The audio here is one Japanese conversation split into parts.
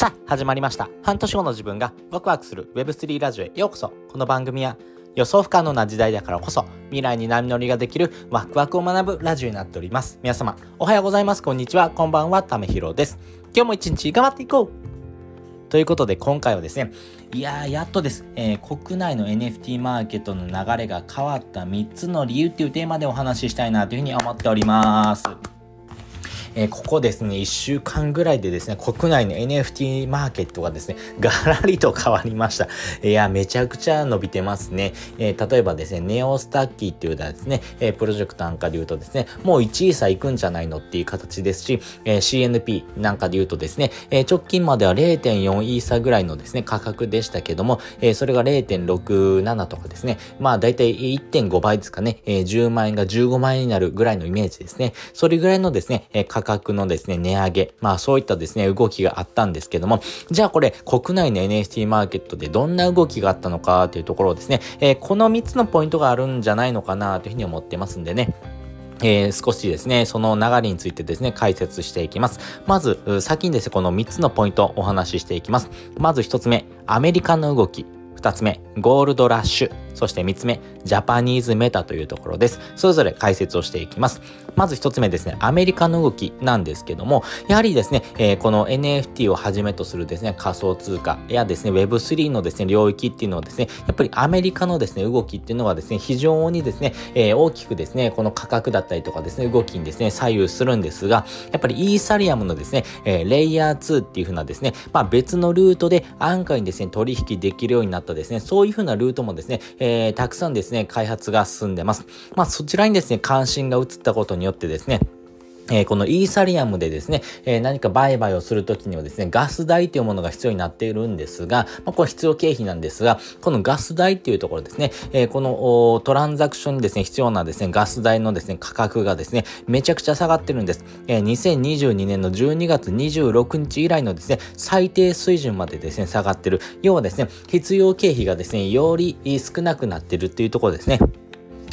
さあ、始まりました。半年後の自分がワクワクする Web3 ラジオへようこそ。この番組は予想不可能な時代だからこそ未来に波乗りができるワクワクを学ぶラジオになっております。皆様、おはようございます。こんにちは。こんばんは。ためひろです。今日も一日頑張っていこうということで今回はですね、いやーやっとです、えー、国内の NFT マーケットの流れが変わった3つの理由っていうテーマでお話ししたいなというふうに思っております。えー、ここですね、1週間ぐらいでですね、国内の NFT マーケットがですね、ガラリと変わりました。いや、めちゃくちゃ伸びてますね。えー、例えばですね、ネオスタッキーっていうのはですね、えー、プロジェクトなんかで言うとですね、もう1位差いくんじゃないのっていう形ですし、え CNP なんかで言うとですね、え直近までは0.4イーサぐらいのですね、価格でしたけども、えそれが0.67とかですね、まあ大体1.5倍ですかね、え10万円が15万円になるぐらいのイメージですね。それぐらいのですね、え価格のですね、値上げ、まあそういったですね、動きがあったんですけども、じゃあこれ国内の NFT マーケットでどんな動きがあったのかというところをですね、えー、この3つのポイントがあるんじゃないのかなというふうに思ってますんでね、えー、少しですね、その流れについてですね、解説していきます。まず、先にですね、この3つのポイントをお話ししていきます。まず1つ目、アメリカの動き。2つ目、ゴールドラッシュ。そして3つ目、ジャパニーズメタというところです。それぞれ解説をしていきます。まず1つ目ですね、アメリカの動きなんですけども、やはりですね、えー、この NFT をはじめとするですね、仮想通貨やですね、Web3 のですね、領域っていうのはですね、やっぱりアメリカのですね、動きっていうのがですね、非常にですね、えー、大きくですね、この価格だったりとかですね、動きにですね、左右するんですが、やっぱりイーサリアムのですね、えー、レイヤー2っていう風なですね、まあ別のルートで安価にですね、取引できるようになったですね、そういう風なルートもですね、えー、たくさんですね、開発が進んでます。まあそちらにですね、関心が移ったことによってですね、えー、このイーサリアムでですね、えー、何か売買をするときにはですね、ガス代というものが必要になっているんですが、まあ、これ必要経費なんですが、このガス代っていうところですね、えー、このトランザクションにですね、必要なですね、ガス代のですね、価格がですね、めちゃくちゃ下がってるんです。えー、2022年の12月26日以来のですね、最低水準までですね、下がってる。要はですね、必要経費がですね、より少なくなってるっていうところですね。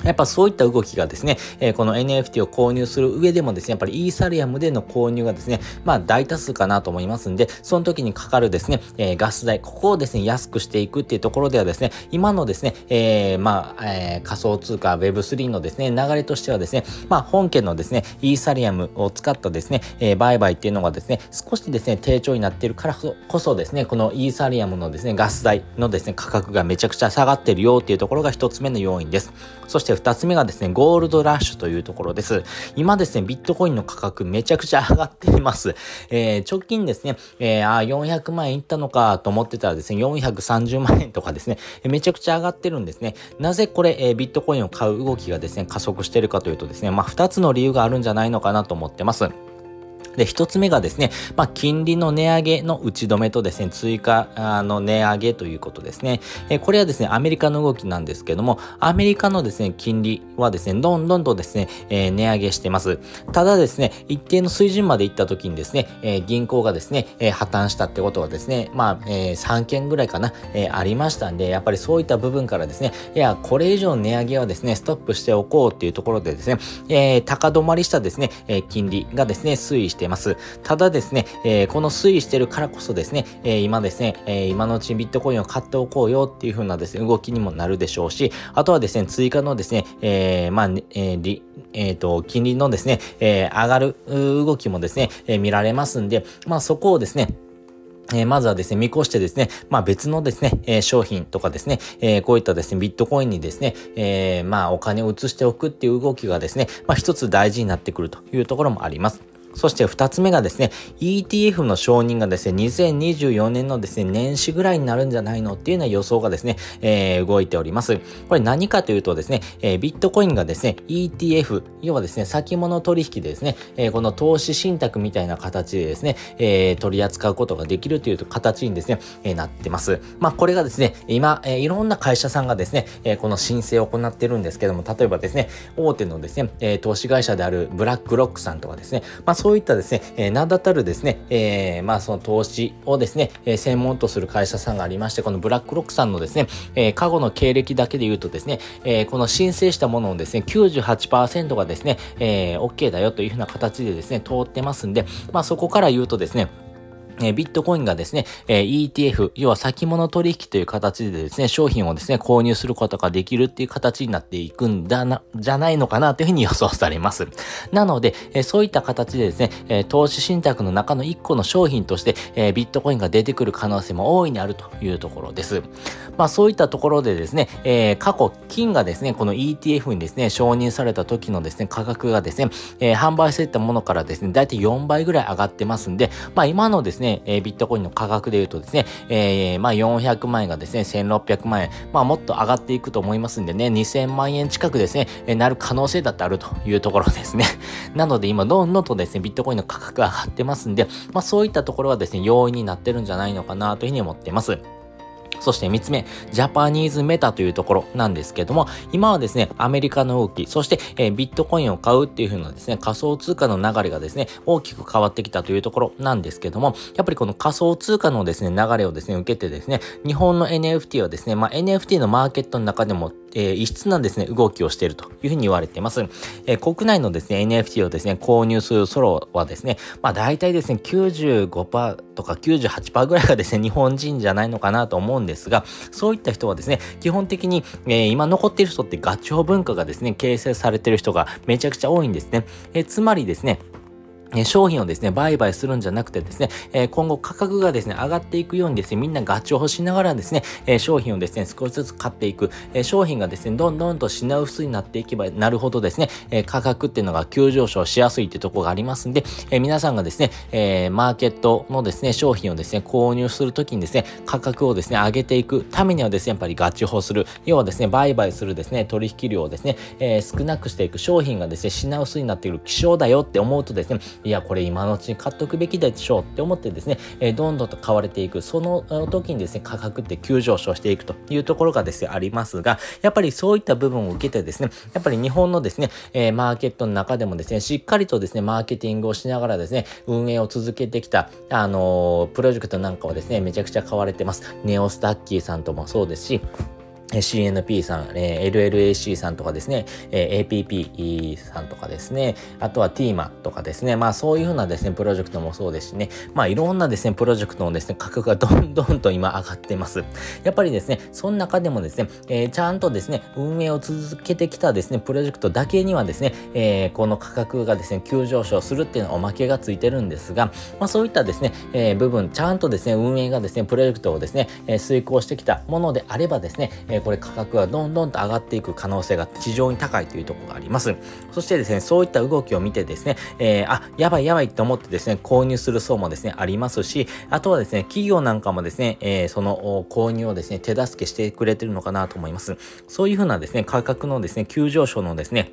やっぱそういった動きがですね、え、この NFT を購入する上でもですね、やっぱりイーサリアムでの購入がですね、まあ大多数かなと思いますんで、その時にかかるですね、え、ガス代、ここをですね、安くしていくっていうところではですね、今のですね、えー、まあ、えー、仮想通貨 Web3 のですね、流れとしてはですね、まあ本件のですね、イーサリアムを使ったですね、えー、売買っていうのがですね、少しですね、低調になっているからこそですね、このイーサリアムのですね、ガス代のですね、価格がめちゃくちゃ下がってるよっていうところが一つ目の要因です。そして2つ目がですね、ゴールドラッシュというところです。今ですね、ビットコインの価格めちゃくちゃ上がっています。えー、直近ですね、えー、あ、400万円いったのかと思ってたらですね、430万円とかですね、めちゃくちゃ上がってるんですね。なぜこれ、えー、ビットコインを買う動きがですね、加速してるかというとですね、まあ、2つの理由があるんじゃないのかなと思ってます。で、一つ目がですね、まあ、金利の値上げの打ち止めとですね、追加の値上げということですね。えこれはですね、アメリカの動きなんですけども、アメリカのですね、金利はですね、どんどんとですね、えー、値上げしてます。ただですね、一定の水準まで行った時にですね、えー、銀行がですね、えー、破綻したってことはですね、まあ、え、3件ぐらいかな、え、ありましたんで、やっぱりそういった部分からですね、いや、これ以上値上げはですね、ストップしておこうっていうところでですね、え、高止まりしたですね、え、金利がですね、推移しています。ただですね、えー、この推移してるからこそですね、えー、今ですね、えー、今のうちにビットコインを買っておこうよっていう風なですね、動きにもなるでしょうし、あとはですね、追加のですね、えー、まあ、えー、えっ、ー、と、金利のですね、えー、上がる動きもですね、えー、見られますんで、まあそこをですね、えー、まずはですね、見越してですね、まあ別のですね、えー、商品とかですね、えー、こういったですね、ビットコインにですね、えまあお金を移しておくっていう動きがですね、まあ一つ大事になってくるというところもあります。そして二つ目がですね、ETF の承認がですね、2024年のですね、年始ぐらいになるんじゃないのっていうような予想がですね、えー、動いております。これ何かというとですね、えー、ビットコインがですね、ETF、要はですね、先物取引でですね、えー、この投資信託みたいな形でですね、え、取り扱うことができるという形にですね、え、なってます。まあ、これがですね、今、え、いろんな会社さんがですね、え、この申請を行ってるんですけども、例えばですね、大手のですね、え、投資会社であるブラックロックさんとかですね、まあ、そういったですね、えー、名だたるですね、えー、まあその投資をですね、えー、専門とする会社さんがありまして、このブラックロックさんのですね、えー、過去の経歴だけで言うとですね、えー、この申請したもののですね、98%がですね、えー、OK だよというふうな形でですね、通ってますんで、まあそこから言うとですね、えビットコインがですね、え ETF、要は先物取引という形でですね、商品をですね、購入することができるっていう形になっていくんだな、じゃないのかなというふうに予想されます。なので、えそういった形でですね、え投資信託の中の1個の商品として、えビットコインが出てくる可能性も大いにあるというところです。まあそういったところでですね、え過去、金がですね、この ETF にですね、承認された時のですね、価格がですね、え販売されたものからですね、だいたい4倍ぐらい上がってますんで、まあ今のですね、ね、えー、ビットコインの価格で言うとですね、えー、まあ400万円がですね、1600万円、まあもっと上がっていくと思いますんでね、2000万円近くですね、えー、なる可能性だってあるというところですね。なので今、どんどんとですね、ビットコインの価格が上がってますんで、まあそういったところはですね、容易になってるんじゃないのかなというふうに思っています。そして3つ目、ジャパニーズメタというところなんですけども、今はですね、アメリカの動き、そして、えー、ビットコインを買うっていう風なですね、仮想通貨の流れがですね、大きく変わってきたというところなんですけども、やっぱりこの仮想通貨のですね、流れをですね、受けてですね、日本の NFT はですね、まあ、NFT のマーケットの中でもえー、異質なですね、動きをしているというふうに言われています。えー、国内のですね、NFT をですね、購入するソロはですね、まあ大体ですね、95%とか98%ぐらいがですね、日本人じゃないのかなと思うんですが、そういった人はですね、基本的に、えー、今残っている人ってガチョウ文化がですね、形成されている人がめちゃくちゃ多いんですね。えー、つまりですね、商品をですね、売買するんじゃなくてですね、え今後価格がですね、上がっていくようにですね、みんなガチを欲しながらですね、え商品をですね、少しずつ買っていく、え商品がですね、どんどんと品薄になっていけばなるほどですね、え価格っていうのが急上昇しやすいってとこがありますんで、え皆さんがですね、えマーケットのですね、商品をですね、購入するときにですね、価格をですね、上げていくためにはですね、やっぱりガチ法する、要はですね、売買するですね、取引量をですね、え少なくしていく。商品がですね、品薄になっている。希少だよって思うとですね、いや、これ今のうちに買っとくべきでしょうって思ってですね、えー、どんどんと買われていく。その時にですね、価格って急上昇していくというところがですね、ありますが、やっぱりそういった部分を受けてですね、やっぱり日本のですね、えー、マーケットの中でもですね、しっかりとですね、マーケティングをしながらですね、運営を続けてきた、あの、プロジェクトなんかはですね、めちゃくちゃ買われてます。ネオスタッキーさんともそうですし、CNP さん、えー、LLAC さんとかですね、えー、APP さんとかですね、あとは TMA とかですね、まあそういうふうなですね、プロジェクトもそうですしね、まあいろんなですね、プロジェクトのですね、価格がどんどんと今上がってます。やっぱりですね、その中でもですね、えー、ちゃんとですね、運営を続けてきたですね、プロジェクトだけにはですね、えー、この価格がですね、急上昇するっていうのはおまけがついてるんですが、まあそういったですね、えー、部分、ちゃんとですね、運営がですね、プロジェクトをですね、えー、遂行してきたものであればですね、えこれ価格はどんどんと上がっていく可能性が非常に高いというところがあります。そしてですね、そういった動きを見てですね、えー、あ、やばいやばいと思ってですね、購入する層もですね、ありますし、あとはですね、企業なんかもですね、えー、その購入をですね、手助けしてくれてるのかなと思います。そういうふうなですね、価格のですね、急上昇のですね、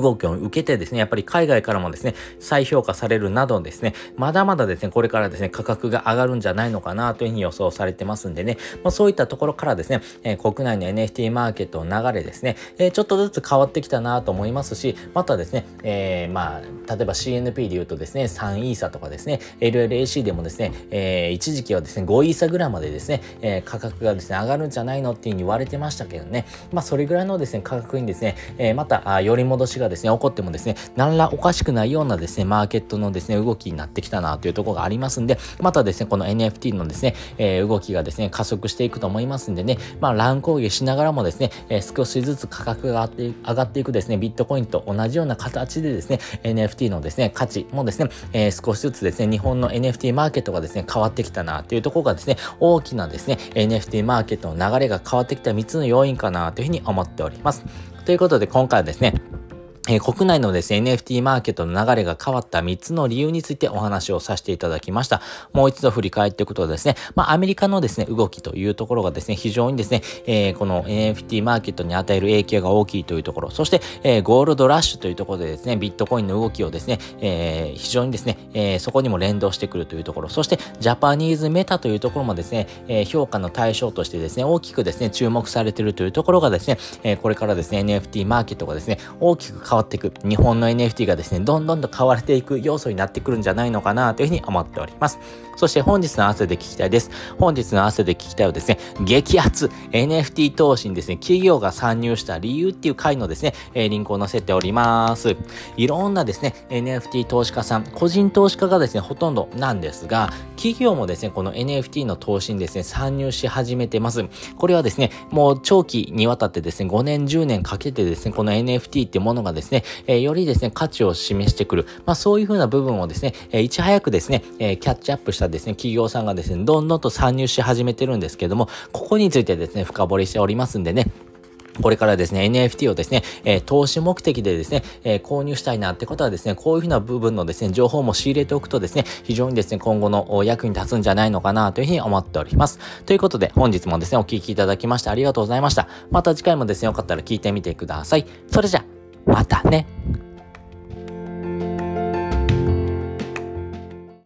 動きを受けてですね、やっぱり海外からもですね、再評価されるなどですね、まだまだですね、これからですね、価格が上がるんじゃないのかなというふうに予想されてますんでね、まあ、そういったところからですね、えー、国内の NFT マーケットの流れですね、えー、ちょっとずつ変わってきたなと思いますし、またですね、えー、まあ、例えば CNP で言うとですね、3イーサとかですね、LLAC でもですね、えー、一時期はですね、5イーサぐらいまでですね、えー、価格がですね、上がるんじゃないのっていうふうに言われてましたけどね、まあ、それぐらいのですね、価格にですね、えー、また、あ、寄り戻しががですね、起こってもですね、何らおかしくないようなですね、マーケットのですね、動きになってきたなというところがありますんで、またですね、この NFT のですね、えー、動きがですね、加速していくと思いますんでね、まあ、乱高下しながらもですね、えー、少しずつ価格が上がって上がっていくですね、ビットコインと同じような形でですね、NFT のですね、価値もですね、えー、少しずつですね、日本の NFT マーケットがですね、変わってきたなというところがですね、大きなですね、NFT マーケットの流れが変わってきた3つの要因かなというふうに思っております。ということで今回はですね、え、国内のですね、NFT マーケットの流れが変わった3つの理由についてお話をさせていただきました。もう一度振り返っていくとですね、まあ、アメリカのですね、動きというところがですね、非常にですね、えー、この NFT マーケットに与える影響が大きいというところ、そして、えー、ゴールドラッシュというところでですね、ビットコインの動きをですね、えー、非常にですね、え、そこにも連動してくるというところ、そして、ジャパニーズメタというところもですね、え、評価の対象としてですね、大きくですね、注目されているというところがですね、え、これからですね、NFT マーケットがですね、大きく変わ変わっていく、日本の NFT がですね、どんどんと変われていく要素になってくるんじゃないのかなというふうに思っております。そして本日の汗で聞きたいです。本日の汗で聞きたいはですね、激アツ NFT 投資にですね、企業が参入した理由っていう回のですね、えー、リンクを載せております。いろんなですね、NFT 投資家さん、個人投資家がですね、ほとんどなんですが、企業もですね、この NFT の投資にですね、参入し始めてます。これはですね、もう長期にわたってですね、5年、10年かけてですね、この NFT ってものがですね、ですねえ、よりですね、価値を示してくる。まあそういうふうな部分をですね、え、いち早くですね、え、キャッチアップしたですね、企業さんがですね、どんどんと参入し始めてるんですけども、ここについてですね、深掘りしておりますんでね、これからですね、NFT をですね、えー、投資目的でですね、えー、購入したいなってことはですね、こういうふうな部分のですね、情報も仕入れておくとですね、非常にですね、今後の役に立つんじゃないのかなというふうに思っております。ということで、本日もですね、お聴きいただきましてありがとうございました。また次回もですね、よかったら聞いてみてください。それじゃあ、またね。